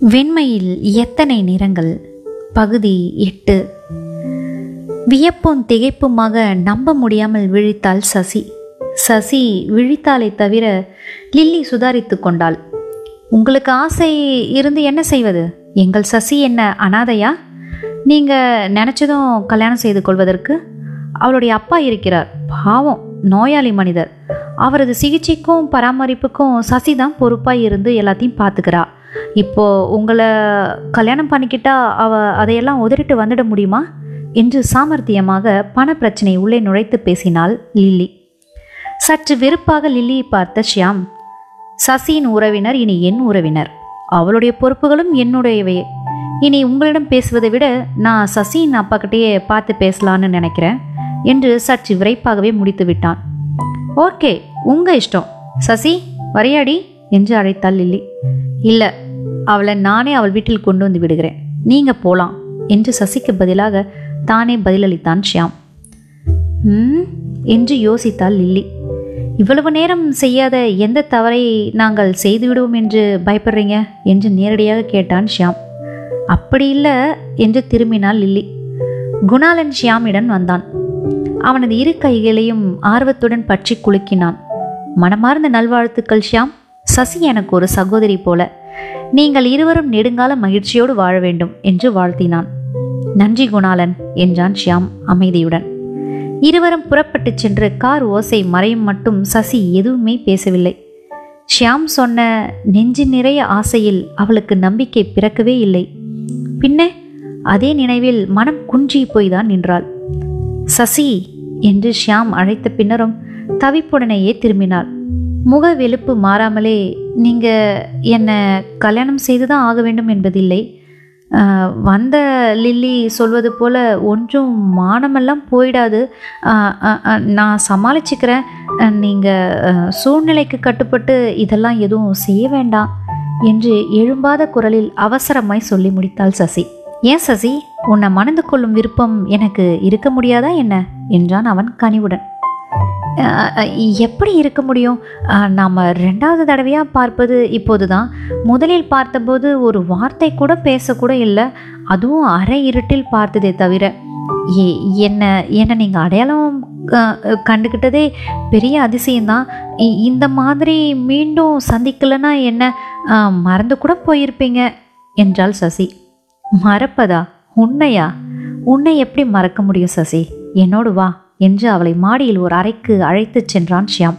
வெண்மையில் எத்தனை நிறங்கள்? பகுதி எட்டு. வியப்பும் திகைப்புமாக நம்ப முடியாமல் விழித்தாள் சசி. சசி விழித்தாளை தவிர லில்லி சுதாரித்து கொண்டாள். உங்களுக்கு ஆசை இருந்து என்ன செய்வது? எங்கள் சசி என்ன அனாதையா? நீங்கள் நினச்சதும் கல்யாணம் செய்து கொள்வதற்கு? அவளுடைய அப்பா இருக்கிறார். பாவம் நோயாளி மனிதர். அவரது சிகிச்சைக்கும் பராமரிப்புக்கும் சசி தான் பொறுப்பாக இருந்து எல்லாத்தையும் பார்த்துக்கிறா. இப்போ உங்களை கல்யாணம் பண்ணிக்கிட்டா அவ அதையெல்லாம் உதறிட்டு வந்துட முடியுமா? என்று சாமர்த்தியமாக பண பிரச்சனை உள்ளே நுழைத்து பேசினாள் லில்லி. சற்று வெறுப்பாக லில்லியை பார்த்த ஷியாம் சசியின் உறவினர் இனி என் உறவினர். அவளுடைய பொறுப்புகளும் என்னுடையவே. இனி உங்களிடம் பேசுவதை விட நான் சசியின் அப்பாக்கிட்டேயே பார்த்து பேசலான்னு நினைக்கிறேன் என்று சற்று விரைப்பாகவே முடித்து விட்டான். ஓகே உங்கள் இஷ்டம். சசி வரையாடி என்று அழைத்தாள் லில்லி. இல்லை அவளை நானே அவள் வீட்டில் கொண்டு வந்து விடுகிறேன். நீங்க போலாம் என்று சசிக்கு பதிலாக தானே பதிலளித்தான் ஷியாம். ம் என்று யோசித்தாள் லில்லி. இவ்வளவு நேரம் செய்யாத எந்த தவறை நாங்கள் செய்துவிடுவோம் என்று பயப்படுறீங்க? என்று நேரடியாக கேட்டான் ஷியாம். அப்படி இல்லை என்று திரும்பினாள் லில்லி. குணாலன் ஷியாமிடம் வந்தான். அவனது இரு கைகளையும் ஆர்வத்துடன் பற்றி குலுக்கினான். மனமார்ந்த நல்வாழ்த்துக்கள் ஷியாம். சசி எனக்கு ஒரு சகோதரி போல. நீங்கள் இருவரும் நெடுங்கால மகிழ்ச்சியோடு வாழ வேண்டும் என்று வாழ்த்தினான். நன்றி குணாலன் என்றான் ஷியாம் அமைதியுடன். இருவரும் புறப்பட்டுச் சென்று கார் ஓசை மறையும் மட்டும் சசி எதுவுமே பேசவில்லை. ஷியாம் சொன்ன நெஞ்சு நிறைய ஆசையில் அவளுக்கு நம்பிக்கை பிறக்கவே இல்லை. பின்ன அதே நினைவில் மனம் குன்றி போய்தான் நின்றாள். சசி என்று ஷியாம் அழைத்த பின்னரும் தவிப்புடனேயே திரும்பினாள். முக வெளுப்பு மாறாமலே நீங்கள் என்னை கல்யாணம் செய்து தான் ஆக வேண்டும் என்பதில்லை. வந்த லில்லி சொல்வது போல் ஒன்றும் மானமெல்லாம் போயிடாது. நான் சமாளிச்சுக்கிறேன். நீங்கள் சூழ்நிலைக்கு கட்டுப்பட்டு இதெல்லாம் எதுவும் செய்ய வேண்டாம் என்று எழும்பாத குரலில் அவசரமாய் சொல்லி முடித்தாள் சசி. ஏன் சசி? உன்னை மணந்து கொள்ளும் விருப்பம் எனக்கு இருக்க முடியாதா என்ன? என்றான் அவன் கனிவுடன். எப்படி இருக்க முடியும்? நாம் ரெண்டாவது தடவையாக பார்ப்பது இப்போது தான் முதலில் பார்த்தபோது ஒரு வார்த்தை கூட பேசக்கூட இல்லை. அதுவும் அரை இருட்டில் பார்த்ததே தவிர. ஏ என்ன என்ன நீங்கள் அடையாளம் கண்டுக்கிட்டதே பெரிய அதிசயம்தான். இ- இந்த மாதிரி மீண்டும் சந்திக்கலைன்னா என்ன? மறந்து கூட போயிருப்பீங்க என்றாள் சசி. மறப்பதா? உன்னையா உன்னை எப்படி மறக்க முடியும் சசி? என்னோடு வா. என்று அவளை மாடியில் ஒரு அறைக்கு அழைத்துச் சென்றான் ஷியாம்.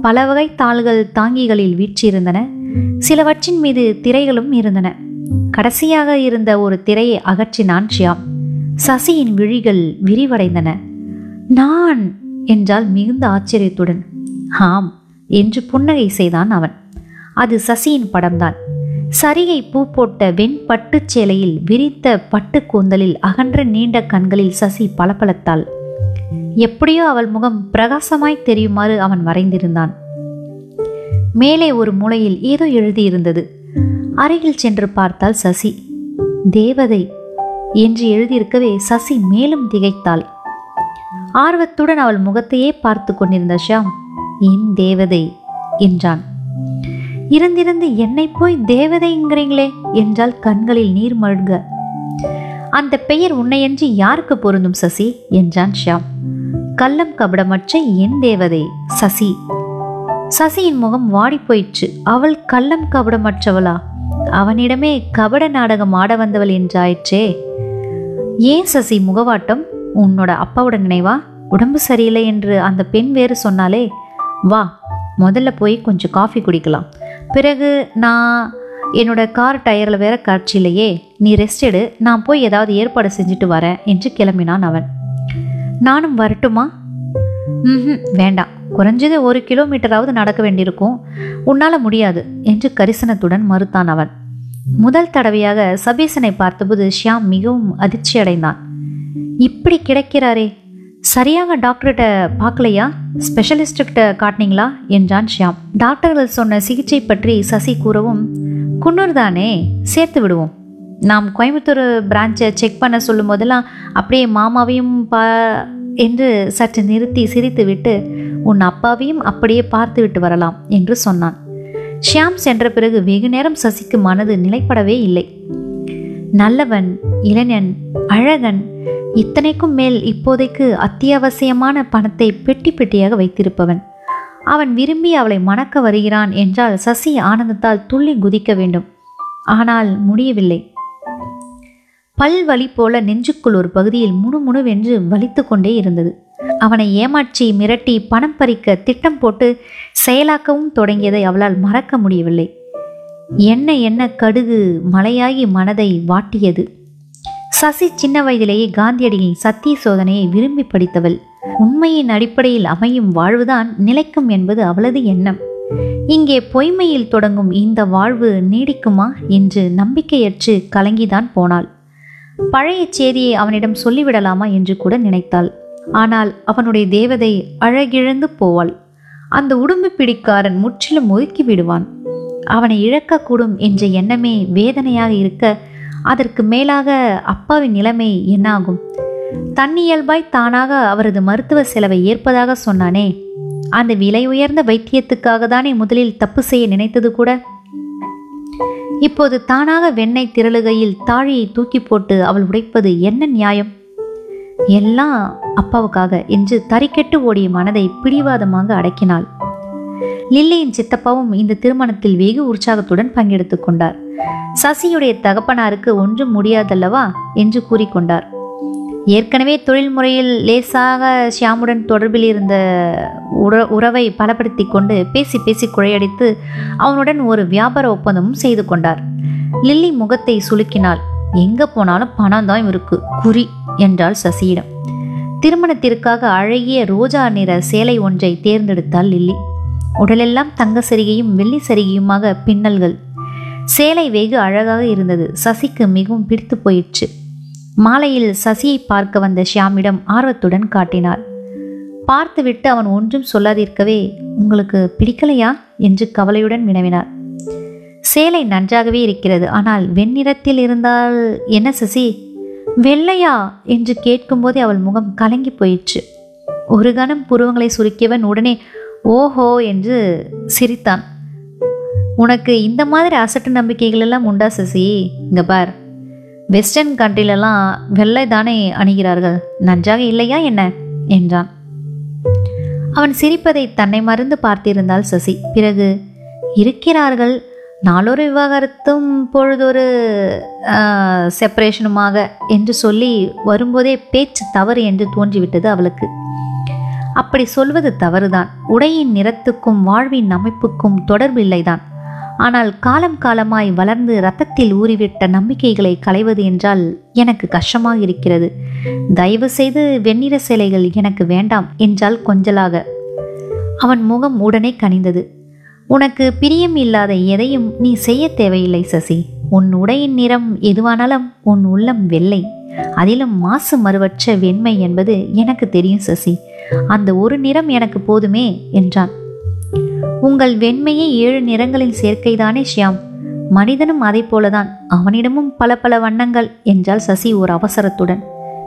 பல வகை தாள்கள் தாங்கிகளில் வீற்றிருந்தன. சிலவற்றின் மீது திரைகளும் இருந்தன. கடைசியாக இருந்த ஒரு திரையை அகற்றினான் ஷியாம். சசியின் விழிகள் விரிவடைந்தன. நான்! என்றால் மிகுந்த ஆச்சரியத்துடன். ஆம் என்று புன்னகை செய்தான் அவன். அது சசியின் படம்தான். சரிகை பூ போட்ட வெண் பட்டுச் சேலையில் விரித்த பட்டு கூந்தலில் அகன்ற நீண்ட கண்களில் சசி பளபளத்தாள். எப்படியோ அவள் முகம் பிரகாசமாய் தெரியுமாறு அவன் வரைந்திருந்தான் மேலே ஒரு மூலையில் ஏதோ எழுதியிருந்தது. அருகில் சென்று பார்த்தாள் சசி. தேவதை என்று எழுதியிருக்கவே சசி மேலும் திகைத்தாள். ஆர்வத்துடன் அவள் முகத்தையே பார்த்து கொண்டிருந்த ஷாம் என் தேவதை என்றான். இருந்திருந்து என்னை போய் தேவதைங்கிறீங்களே என்றால் கண்களில் நீர் மழுங்க. அந்த பெயர் உன்னையன்றி யாருக்கு பொருந்தும் சசி? என்றான் ஷியாம். கள்ளம் கபடமற்ற என் தேவதை சசி. சசியின் முகம் வாடி போயிற்று அவள் கள்ளம் கபடமற்றவளா? அவனிடமே கபட நாடகம் ஆட வந்தவள் என்றாயிற்றே. ஏன் சசி முகவாட்டம்? உன்னோட அப்பாவோட நினைவா? உடம்பு சரியில்லை என்று அந்த பெண் வேறு சொன்னாலே வா முதல்ல போய் கொஞ்சம் காஃபி குடிக்கலாம். பிறகு நான் என்னோட கார் டயரில் வேற காட்சி இல்லையே நீ ரெஸ்ட் எடு. நான் போய் ஏதாவது ஏற்பாடு செஞ்சுட்டு வரேன் என்று கிளம்பினான் அவன். நானும் வரட்டுமா? ம் வேண்டாம். குறைஞ்சது ஒரு கிலோமீட்டராவது நடக்க வேண்டியிருக்கும். உன்னால் முடியாது என்று கரிசனத்துடன் மறுத்தான் அவன். முதல் தடவையாக சபீசனை பார்த்தபோது ஷியாம் மிகவும் அதிர்ச்சி அடைந்தான். இப்படி கிடைக்கிறாரே. சரியாக டாக்டர்கிட்ட பார்க்கலையா? ஸ்பெஷலிஸ்ட்டுக்கிட்ட காட்டினீங்களா? என்றான் ஷியாம். டாக்டர்கள் சொன்ன சிகிச்சை பற்றி சசி கூறவும் குன்னூர் தானே? சேர்த்து விடுவோம். நாம் கோயம்புத்தூர் பிரான்ச்சை செக் பண்ண சொல்லும் போதெல்லாம் அப்படியே மாமாவையும் பா என்று சற்று நிறுத்தி சிரித்துவிட்டு உன் அப்பாவையும் அப்படியே பார்த்துவிட்டு வரலாம் என்று சொன்னான். ஷியாம் சென்ற பிறகு வெகு நேரம் சசிக்கு மனது நிலைப்படவே இல்லை. நல்லவன் இளைஞன் அழகன் இத்தனைக்கும் மேல் இப்போதைக்கு அத்தியாவசியமான பணத்தை பெட்டி பெட்டியாக வைத்திருப்பவன். அவன் விரும்பி அவளை மணக்க வருகிறான் என்றால் சசி ஆனந்தத்தால் துள்ளி குதிக்க வேண்டும். ஆனால் முடியவில்லை. பல் வலி போல நெஞ்சுக்குள் ஒரு பகுதியில் முணுமுணுவென்று வலித்து கொண்டே இருந்தது. அவனை ஏமாற்றி மிரட்டி பணம் பறிக்க திட்டம் போட்டு செயலாக்கவும் தொடங்கியதை அவளால் மறக்க முடியவில்லை. என்ன என்ன கடுகு மலையாகி மனதை வாட்டியது. சசி சின்ன வயதிலேயே காந்தியடிகளின் சத்திய சோதனையை விரும்பி படித்தவள். உண்மையின் அடிப்படையில் அமையும் வாழ்வுதான் நிலைக்கும் என்பது அவளது எண்ணம். இங்கே பொய்மையில் தொடங்கும் இந்த வாழ்வு நீடிக்குமா என்று நம்பிக்கையற்று கலங்கிதான் போனாள். பழைய செய்தியை அவனிடம் சொல்லிவிடலாமா என்று கூட நினைத்தாள். ஆனால் அவனுடைய தேவதை அழகிழந்து போவாள். அந்த உடும்பு பிடிக்காரன் முற்றிலும் ஒதுக்கி விடுவான். அவனை இழக்கக்கூடும் என்ற எண்ணமே வேதனையாக இருக்க அதற்கு மேலாக அப்பாவின் நிலைமை என்னாகும்? தன்னியல்பாய் தானாக அவரது மருத்துவ செலவை ஏற்பதாக சொன்னானே. அந்த விலை உயர்ந்த வைத்தியத்துக்காக தானே முதலில் தப்பு செய்ய நினைத்தது கூட? இப்போது தானாக வெண்ணெய் திரளுகையில் தாழியை தூக்கி போட்டு அவள் உடைப்பது என்ன நியாயம்? எல்லாம் அப்பாவுக்காக என்று தறிக்கெட்டு ஓடிய மனதை பிடிவாதமாக அடக்கினாள். லில்லியின் சித்தப்பாவும் இந்த திருமணத்தில் வெகு உற்சாகத்துடன் பங்கெடுத்துக் கொண்டார். சசியுடைய தகப்பனாருக்கு ஒன்றும் முடியாதல்லவா? என்று கூறிக்கொண்டார். ஏற்கனவே தொழில் முறையில் லேசாக ஷியாமுடன் தொடர்பில் இருந்த உற உறவை பலப்படுத்தி கொண்டு பேசி பேசி குழையடித்து அவனுடன் ஒரு வியாபார ஒப்பந்தமும் செய்து கொண்டார். லில்லி முகத்தை சுலுக்கினாள். எங்கே போனாலும் பணம் தான் இருக்கு. குறி என்றாள் சசியிடம். திருமணத்திற்காக அழகிய ரோஜா நிற சேலை ஒன்றை தேர்ந்தெடுத்தாள் லில்லி. உடலெல்லாம் தங்க சரிகையும் வெள்ளி சரிகையுமாக பின்னல்கள். சேலை வெகு அழகாக இருந்தது. சசிக்கு மிகவும் பிடித்து போயிற்று. மாலையில் சசியை பார்க்க வந்த ஷியாமிடம் ஆர்வத்துடன் காட்டினார் பார்த்துவிட்டு அவன் ஒன்றும் சொல்லாதிருக்கவே உங்களுக்கு பிடிக்கலையா? என்று கவலையுடன் வினவினார் சேலை நன்றாகவே இருக்கிறது ஆனால் வெண்ணிறத்தில் இருந்தால் என்ன சசி? வெள்ளையா? என்று கேட்கும்போதே அவள் முகம் கலங்கி போயிற்று. ஒரு கணம் புருவங்களை சுருக்கியவன் உடனே ஓஹோ என்று சிரித்தான். உனக்கு இந்த மாதிரி அசட்டு நம்பிக்கைகள் எல்லாம் உண்டா சசி? இங்க பார். வெஸ்டர்ன் கண்ட்ரிலெல்லாம் வெள்ளை தானே அணிகிறார்கள். நன்றாக இல்லையா என்ன? என்றான். அவன் சிரிப்பதை தன்னை மறந்து பார்த்திருந்தாள் சசி. பிறகு இருக்கிறார்கள். நாளொரு விவாகரத்தும் பொழுதொரு செப்பரேஷனுமாக என்று சொல்லி வரும்போதே பேச்சு தவறு என்று தோன்றிவிட்டது அவளுக்கு. அப்படி சொல்வது தவறுதான். உடையின் நிறத்துக்கும் வாழ்வின் அமைப்புக்கும் தொடர்பு இல்லைதான் ஆனால் காலம் காலமாய் வளர்ந்து ரத்தத்தில் ஊறிவிட்ட நம்பிக்கைகளை களைவது என்றால் எனக்கு கஷ்டமாக இருக்கிறது. தயவு செய்து வெண்ணிற சிலைகள் எனக்கு வேண்டாம் என்றால் கொஞ்சலாக. அவன் முகம் உடனே கனிந்தது. உனக்கு பிரியம் இல்லாத எதையும் நீ செய்ய தேவையில்லை சசி. உன் உடையின் நிறம் எதுவானாலும் உன் உள்ளம் வெள்ளை. அதிலும் மாசு மறுவற்ற வெண்மை என்பது எனக்கு தெரியும் சசி. அந்த ஒரு நிறம் எனக்கு போதுமே என்றான். உங்கள் வெண்மையே ஏழு நிறங்களின் சேர்க்கைதானே ஷியாம்? மனிதனும் அதை போலதான் அவனிடமும் பல பல வண்ணங்கள் என்றாள் சசி ஒரு அவசரத்துடன்.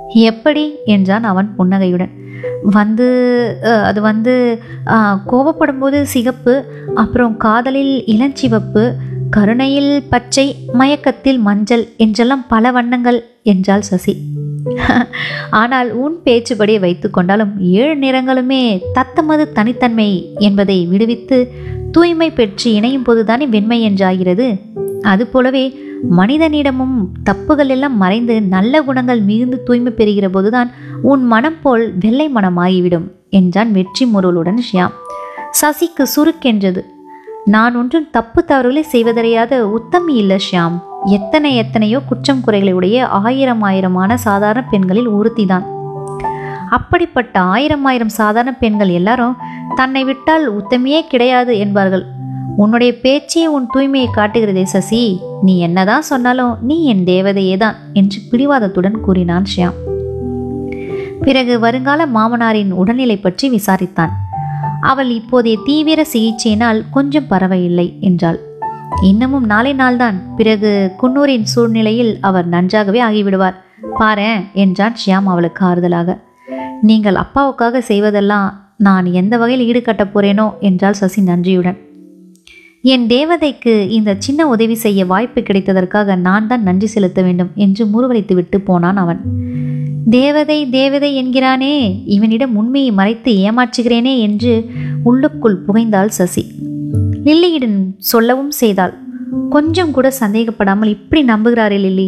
எப்படி? என்றான் அவன் புன்னகையுடன். வந்து அது வந்து கோபப்படும்போது கோபப்படும் போது சிகப்பு அப்புறம் காதலில் இளஞ்சிவப்பு கருணையில் பச்சை மயக்கத்தில் மஞ்சள் என்றெல்லாம் பல வண்ணங்கள் என்றாள் சசி. ஆனால் உன் பேச்சுப்படி வைத்துக்கொண்டாலும் ஏழு நிறங்களுமே தத்தமது தனித்தன்மை என்பதை விடுவித்து தூய்மை பெற்று இணையும் போதுதானே வெண்மை என்றாகிறது. அதுபோலவே மனிதனிடமும் தப்புகள் எல்லாம் மறைந்து நல்ல குணங்கள் மிகுந்து தூய்மை பெறுகிற போதுதான் உன் மனம் போல் வெள்ளை மனமாகிவிடும் என்றான் வெற்றி முருளுடன் ஷியாம் சசிக்கு சுருக்கென்றது நான் ஒன்றும் தப்பு தவறுகளை செய்வதறியாத உத்தமி இல்லை ஷியாம். எத்தனை எத்தனையோ குற்றம் குறைகளுடைய ஆயிரம் ஆயிரமான சாதாரண பெண்களில் ஒருத்திதான். அப்படிப்பட்ட ஆயிரம் ஆயிரம் சாதாரண பெண்கள் எல்லாரும் தன்னை விட்டால் உத்தமியே கிடையாது என்பார்கள். உன்னுடைய பேச்சே உன் தூய்மையை காட்டுகிறதே சசி. நீ என்னதான் சொன்னாலும் நீ என் தேவதையே தான் என்று பிடிவாதத்துடன் கூறினான் ஷியாம். பிறகு வருங்கால மாமனாரின் உடல்நிலை பற்றி விசாரித்தான். அவள் இப்போதைய தீவிர சிகிச்சையினால் கொஞ்சம் பரவாயில்லை என்றாள். இன்னமும் நாளை நாள்தான். பிறகு குன்னூரின் சூழ்நிலையில் அவர் நன்றாகவே ஆகிவிடுவார். பாரேன் என்றான் ஷியாம் அவளுக்கு ஆறுதலாக. நீங்கள் அப்பாவுக்காக செய்வதெல்லாம் நான் எந்த வகையில் ஈடுகட்டப் போறேனோ என்றால் சசி நன்றியுடன். என் தேவதைக்கு இந்த சின்ன உதவி செய்ய வாய்ப்பு கிடைத்ததற்காக நான் தான் நன்றி செலுத்த வேண்டும் என்று முறுவலித்து விட்டு போனான் அவன். தேவதை தேவதை என்கிறானே இவனிடம் உண்மையை மறைத்து ஏமாற்றுகிறேனே என்று உள்ளுக்குள் புகைந்தாள் சசி. லில்லியிடம் சொல்லவும் செய்தாள். கொஞ்சம் கூட சந்தேகப்படாமல் இப்படி நம்புகிறாரே லில்லி.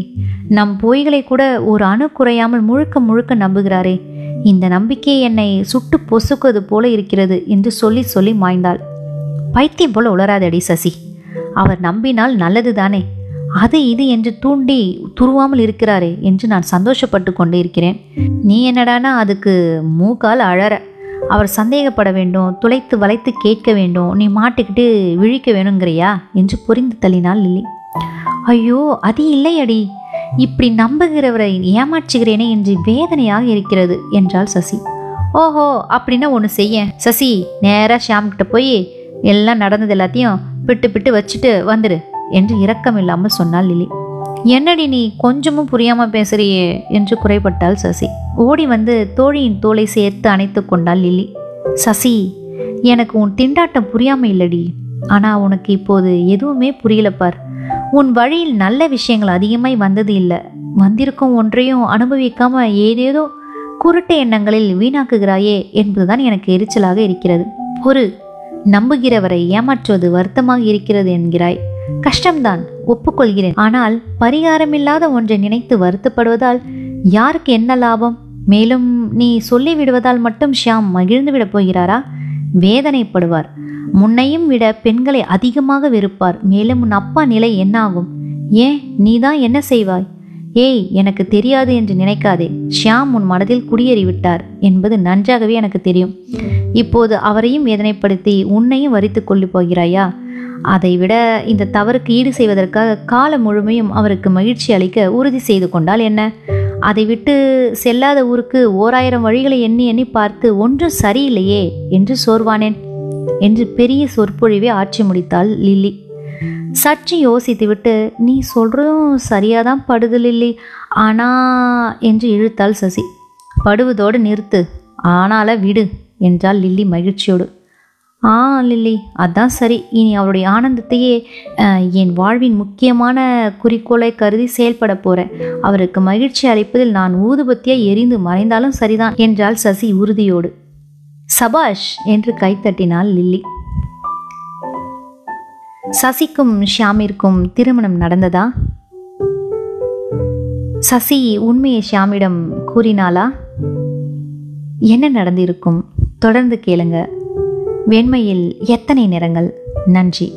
நம் பொய்களை கூட ஒரு அணு குறையாமல் முழுக்க முழுக்க நம்புகிறாரே. இந்த நம்பிக்கை என்னை சுட்டு பொசுக்குவது போல இருக்கிறது என்று சொல்லி சொல்லி மாய்ந்தாள். பைத்தியம் போல உளராதடி சசி. அவர் நம்பினால் நல்லது தானே அது இது என்று தூண்டி துருவாமல் இருக்கிறாரே என்று நான் சந்தோஷப்பட்டு கொண்டு இருக்கிறேன் நீ என்னடானா அதுக்கு மூக்கால் அழற. அவர் சந்தேகப்பட வேண்டும் துளைத்து வளைத்து கேட்க வேண்டும் நீ மாட்டிக்கிட்டு விழிக்க வேணுங்கிறியா? என்று புரிந்து தள்ளினாள் லில்லி. ஐயோ அது இல்லையடி. இப்படி நம்புகிறவரை ஏமாற்றுகிறேனே என்று வேதனையாக இருக்கிறது என்றாள் சசி. ஓஹோ அப்படின்னா ஒன்று செய்ய. சசி நேராக ஷாம்கிட்ட போய் எல்லாம் நடந்தது எல்லாத்தையும் பிட்டு பிட்டு வச்சுட்டு வந்துடு என்று இரக்கம் இல்லாமல் சொன்னாள் லிலி என்னடி நீ கொஞ்சமும் புரியாமல் பேசுறியே? என்று குறைபட்டாள் சசி. ஓடி வந்து தோழியின் தோலை சேர்த்து அணைத்து கொண்டாள் லில்லி. சசி எனக்கு உன் திண்டாட்டம் புரியாமல் இல்லடி. ஆனால் உனக்கு இப்போது எதுவுமே புரியல பார். உன் வழியில் நல்ல விஷயங்கள் அதிகமாய் வந்தது இல்லை. வந்திருக்கும் ஒன்றையும் அனுபவிக்காம ஏதேதோ குருட்டு எண்ணங்களில் வீணாக்குகிறாயே என்பதுதான் எனக்கு எரிச்சலாக இருக்கிறது. ஒரு நம்புகிறவரை ஏமாற்றுவது வருத்தமாக இருக்கிறது என்கிறாய். கஷ்டம்தான் ஒப்புக்கொள்கிறேன். ஆனால் பரிகாரமில்லாத ஒன்றை நினைத்து வருத்தப்படுவதால் யாருக்கு என்ன லாபம்? மேலும் நீ சொல்லிவிடுவதால் மட்டும் ஷியாம் மகிழ்ந்து விடப் போகிறாரா? வேதனைப்படுவார். முன்னையும் விட பெண்களை அதிகமாக வெறுப்பார். மேலும் உன் அப்பா நிலை என்னாகும்? ஏன்? நீதான் என்ன செய்வாய்? ஏய் எனக்கு தெரியாது என்று நினைக்காதே. ஷியாம் உன் மனதில் குடியேறிவிட்டார் என்பது நன்றாகவே எனக்கு தெரியும். இப்போது அவரையும் வேதனைப்படுத்தி உன்னையும் வரித்து கொள்ளு போகிறாயா? அதைவிட இந்த தவறுக்கு ஈடு செய்வதற்காக காலம் முழுமையும் அவருக்கு மகிழ்ச்சி அளிக்க உறுதி செய்து கொண்டால் என்ன? அதை விட்டு செல்லாத ஊருக்கு ஓராயிரம் வழிகளை எண்ணி எண்ணி பார்த்து ஒன்றும் சரியில்லையே என்று சோர்வானேன். என்று பெரிய சொற்பொழிவை ஆட்சி முடித்தாள் லில்லி. சற்று யோசித்துவிட்டு நீ சொல்கிறதும் சரியாக தான் படுது லில்லி. ஆனா என்று இழுத்தாள் சசி. படுவதோடு நிறுத்து. ஆனால விடு என்றாள் லில்லி மகிழ்ச்சியோடு. ஆ லில்லி அதான் சரி. இனி அவருடைய ஆனந்தத்தையே என் வாழ்வின் முக்கியமான குறிக்கோளை கருதி செயல்பட போகிறேன் அவருக்கு மகிழ்ச்சி அளிப்பதில் நான் ஊதுபத்தியாக எரிந்து மறைந்தாலும் சரிதான் என்றாள் சசி உறுதியோடு. சபாஷ் என்று கைத்தட்டினாள் லில்லி. சசிக்கும் ஷியாமிற்கும் திருமணம் நடந்ததா? சசி உண்மையை ஷியாமிடம் கூறினாளா? என்ன நடந்திருக்கும்? தொடர்ந்து கேளுங்க. வெண்மையில் எத்தனை நிறங்கள் நன்றி.